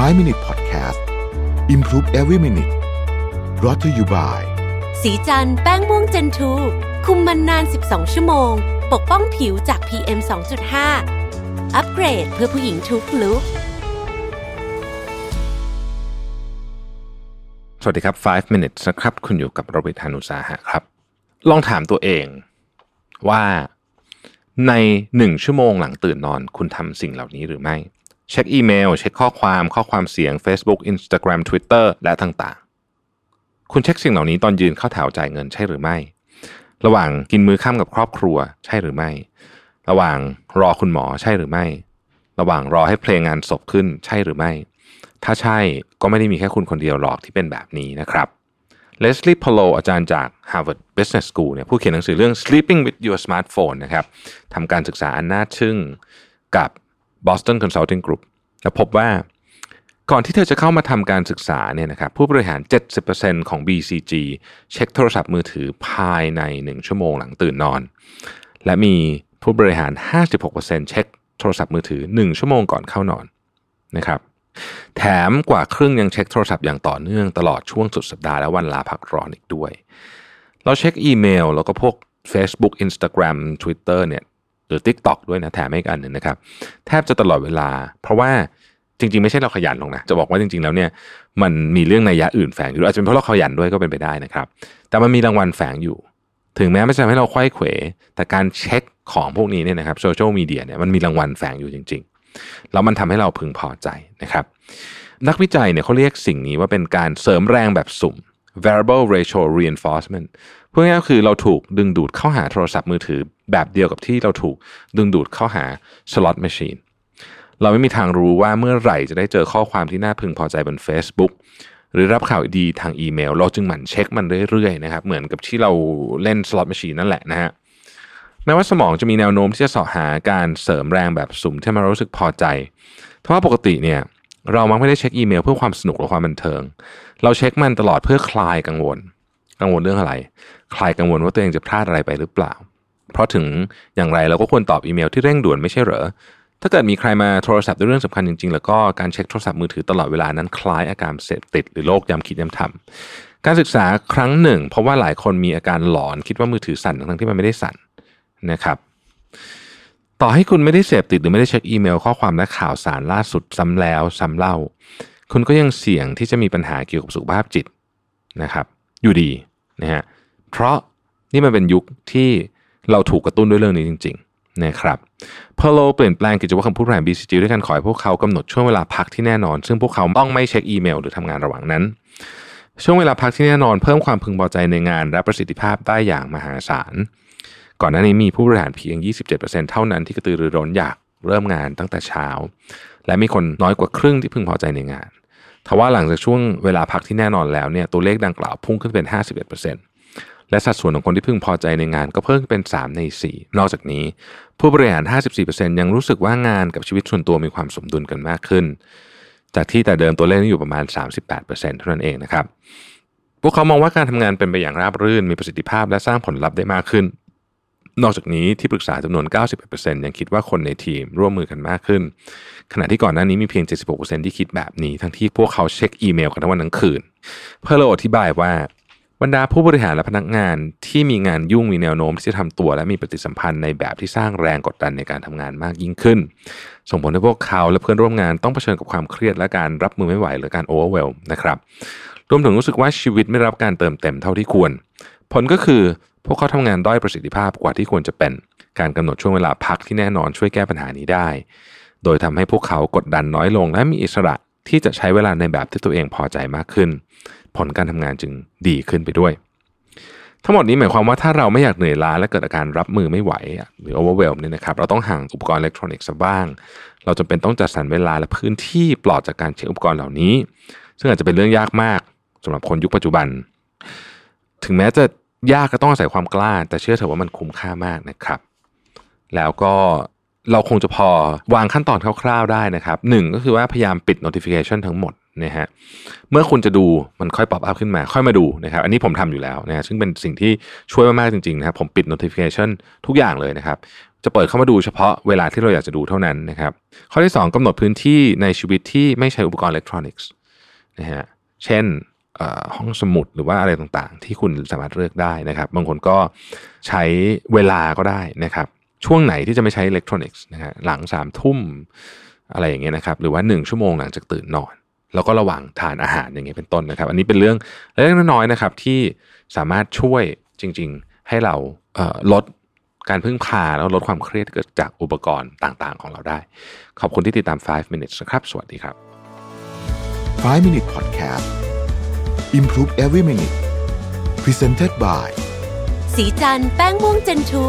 5 Minute Podcast Improve Every Minute รอ t ธออยู่บ่ายสีจันแป้งม่วงเจนทูคุมมันนาน 12 ชั่วโมง ปกป้องผิวจาก PM 2.5 อัปเกรดเพื่อผู้หญิงทุกลุกสวัสดีครับ 5 minutes นะครับ คุณอยู่กับโรเบิร์ตฮานุสาหะครับ ลองถามตัวเองว่าในหนึ่งชั่วโมงหลังตื่นนอนคุณทำสิ่งเหล่านี้หรือไม่ เช็คอีเมล เช็คข้อความข้อความเสียง Facebook Instagram Twitter และต่างๆ คุณเช็คสิ่งเหล่านี้ตอนยืนเข้าแถวจ่ายเงินใช่หรือไม่ ระหว่างกินมื้อค่ำกับครอบครัวใช่หรือไม่ ระหว่างรอคุณหมอใช่หรือไม่ ระหว่างรอให้เพลงงานศพขึ้นใช่หรือไม่ ถ้าใช่ก็ไม่ได้มีแค่คุณคนเดียวหรอกที่เป็นแบบนี้นะครับเลสลีย์พโลอาจารย์จาก Harvard Business School เนี่ยผู้เขียนหนังสือเรื่อง Sleeping with Your Smartphone นะครับทำการศึกษาอันน่าทึ่งกับ Boston Consulting Group และพบว่าก่อนที่เธอจะเข้ามาทำการศึกษาเนี่ยนะครับผู้บริหาร 70%ของ BCG เช็คโทรศัพท์มือถือภายใน 1 ชั่วโมงหลังตื่นนอน และมีผู้บริหาร 56%เช็คโทรศัพท์มือถือ 1 ชั่วโมงก่อนเข้านอนนะครับแถมกว่าครึ่งยังเช็คโทรศัพท์อย่างต่อเนื่องตลอดช่วงสุดสัปดาห์และวันลาพักร้อนอีกด้วย เราเช็คอีเมลแล้วก็พวก Facebook Instagram Twitter เนี่ย รือ TikTok ด้วยนะแถมอีกอันหนึ่งนะครับ แทบจะตลอดเวลา เพราะว่าจริง ๆ ไม่ใช่เราขยันลงนะ จะบอกว่าจริง ๆ แล้วเนี่ยมันมีเรื่องในยะอื่นแฝงอยู่อาจจะเป็นเพราะเราขยันด้วยก็เป็นไปได้นะครับ แต่มันมีรางวัลแฝงอยู่ ถึงแม้ไม่จะทำให้เราควยเขว แต่การเช็คของพวกนี้เนี่ยนะครับโซเชียลมีเดียเนี่ยมันมีรางวัลแฝงอยู่จริง ๆ แล้วมันทำให้เราพึงพอใจนะครับ นักวิจัยเนี่ยเขาเรียกสิ่งนี้ว่าเป็นการเสริมแรงแบบสุ่ม variable ratio reinforcement พื่อง่ายๆคือเราถูกดึงดูดเข้าหาโทรศัพท์มือถือ แบบเดียวกับที่เราถูกดึงดูดเข้าหา slot machine เราไม่มีทางรู้ว่าเมื่อไหร่จะได้เจอข้อความที่น่าพึงพอใจบน Facebook หรือรับข่าวดีทางอีเมล เราจึงหมั่นเช็คมันเรื่อยๆนะครับเหมือนกับที่เราเล่น slot machine นั่นแหละนะฮะแม้ว่าสมองจะมีแนวโน้มที่จะสอหาการเสริมแรงแบบสุ่มที่มารู้สึกพอใจเพราะว่าปกติเนี่ย เรามักไม่ได้เช็คอีเมลเพื่อความสนุกหรือความบันเทิง เราเช็คมันตลอดเพื่อคลายกังวล กังวลเรื่องอะไร คลายกังวลว่าตัวเองจะพลาดอะไรไปหรือเปล่า เพราะถึงอย่างไรเราก็ควรตอบอีเมลที่เร่งด่วนไม่ใช่เหรอ ถ้าเกิดมีใครมาโทรศัพท์ด้วยเรื่องสำคัญจริงๆ แล้วก็การเช็คโทรศัพท์มือถือตลอดเวลานั้นคล้ายอาการเสพติดหรือโรคย้ำคิดย้ำทำการศึกษาครั้งหนึ่งเพราะว่าหลายคนมีอาการหลอนคิดว่ามือถือสั่นทั้งที่มันไม่ได้สั่นนะครับ ต่อให้คุณไม่ได้เสพติดหรือไม่ได้เช็คอีเมล ข้อความและข่าวสารล่าสุดซ้ำแล้วซ้ำเล่า คุณก็ยังเสี่ยงที่จะมีปัญหาเกี่ยวกับสุขภาพจิตนะครับ อยู่ดีนะฮะเพราะนี่มันเป็นยุคที่เราถูกกระตุ้นด้วยเรื่องนี้จริง ๆ นะครับพอโลเปลี่ยนแปลงกิจวัตรของผู้บริหาร BCG ด้วยการขอให้พวกเขากำหนดช่วงเวลาพักที่แน่นอน ซึ่งพวกเขาต้องไม่เช็คอีเมล หรือทำงานระหว่างนั้น ช่วงเวลาพักที่แน่นอนเพิ่มความพึงพอใจในงานและประสิทธิภาพได้อย่างมหาศาล ก่อนหน้านี้มีผู้บริหารเพียง 27%เท่านั้นที่กระตือรือร้นอยากเริ่มงานตั้งแต่เช้า และมีคนน้อยกว่าครึ่งที่พึงพอใจในงานทว่าหลังจากช่วงเวลาพักที่แน่นอนแล้วเนี่ยตัวเลขดังกล่าวพุ่งขึ้นเป็น 51%และสัดส่วนของคนที่พึงพอใจในงานก็เพิ่มเป็น 3 ใน 4 นอกจากนี้ ผู้บริหาร 54%ยังรู้สึกว่างานกับชีวิตส่วนตัวมีความสมดุลกันมากขึ้น จากที่แต่เดิมตัวเลขนี้อยู่ประมาณ 38%เท่านั้นเองนะครับพวกเขามองว่าการทำงานเป็นไปอย่างราบรื่น มีประสิทธิภาพและสร้างผลลัพธ์ได้มากขึ้น นอกจากนี้ที่ปรึกษาจำนวน 91%ยังคิดว่าคนในทีมร่วมมือกันมากขึ้น ขณะที่ก่อนหน้านี้มีเพียง 76%ที่คิดแบบนี้ ทั้งที่พวกเขาเช็คอีเมลกันทั้งวันทั้งคืน เพื่อเราอธิบายว่า บรรดาผู้บริหารและพนักงานที่มีงานยุ่งมีแนวโน้มที่จะทำตัว และมีปฏิสัมพันธ์ในแบบที่สร้างแรงกดดันในการทำงานมากยิ่งขึ้น ส่งผลให้พวกเขาและเพื่อนร่วมงานต้องเผชิญกับความเครียดและการรับมือไม่ไหวหรือการโอเวอร์เวลนะครับรวมถึงรู้สึกว่าชีวิตไม่รับการเติมเต็มเท่าที่ควร ผลก็คือพวกเขาทำงานด้อยประสิทธิภาพกว่าที่ควรจะเป็น การกำหนดช่วงเวลาพักที่แน่นอนช่วยแก้ปัญหานี้ได้ โดยทำให้พวกเขากดดันน้อยลง และมีอิสระที่จะใช้เวลาในแบบที่ตัวเองพอใจมากขึ้น ผลการทำงานจึงดีขึ้นไปด้วย ทั้งหมดนี้หมายความว่าถ้าเราไม่อยากเหนื่อยล้าและเกิดอาการรับมือไม่ไหวหรือ overwhelm เนี่ยนะครับเราต้องห่างอุปกรณ์อิเล็กทรอนิกส์บ้าง เราจำเป็นต้องจัดสรรเวลาและพื้นที่ปลอดจากการเช็คอุปกรณ์เหล่านี้ ซึ่งอาจจะเป็นเรื่องยากมากสำหรับคนยุคปัจจุบัน ถึงแม้จะยากก็ต้องอาศัยความกล้า แต่เชื่อเถอะว่ามันคุ้มค่ามากนะครับ แล้วก็เราคงจะพอวางขั้นตอนคร่าวๆได้นะครับหนึ่งก็คือว่าพยายามปิด notification ทั้งหมด นะฮะเมื่อคุณจะดูมันค่อยป๊อปอัพขึ้นมา ค่อยมาดูนะครับอันนี้ผมทำอยู่แล้วนะฮะซึ่งเป็นสิ่งที่ช่วยมากๆจริงๆนะครับผมปิด notification ทุกอย่างเลยนะครับจะเปิดเข้ามาดูเฉพาะเวลาที่เราอยากจะดูเท่านั้นนะครับข้อที่ 2กำหนดพื้นที่ในชีวิตที่ไม่ใช้อุปกรณ์อิเล็กทรอนิกส์นะฮะเช่นห้องสมุดหรือว่าอะไรต่างๆ ที่คุณสามารถเลือกได้นะครับ บางคนก็ใช้เวลาก็ได้นะครับ ช่วงไหนที่จะไม่ใช้อิเล็กทรอนิกส์นะฮะหลังสามทุ่มอะไรอย่างเงี้ยนะครับ หรือว่า 1 ชั่วโมงหลังจากตื่นนอน แล้วก็ระหว่างทานอาหารอย่างเงี้ยเป็นต้นนะครับ อันนี้เป็นเรื่องเล็กๆน้อยๆนะครับที่สามารถช่วยจริง ๆ ให้เราเอ่อลดการพึ่งพาแล้วลดความเครียดที่เกิดจากอุปกรณ์ต่างๆ ของเราได้ ขอบคุณที่ติดตาม 5 minutes นะครับ สวัสดีครับ 5 Minute Podcast Improve Every Minute Presented by สีจันแป้งม่วงเจนทู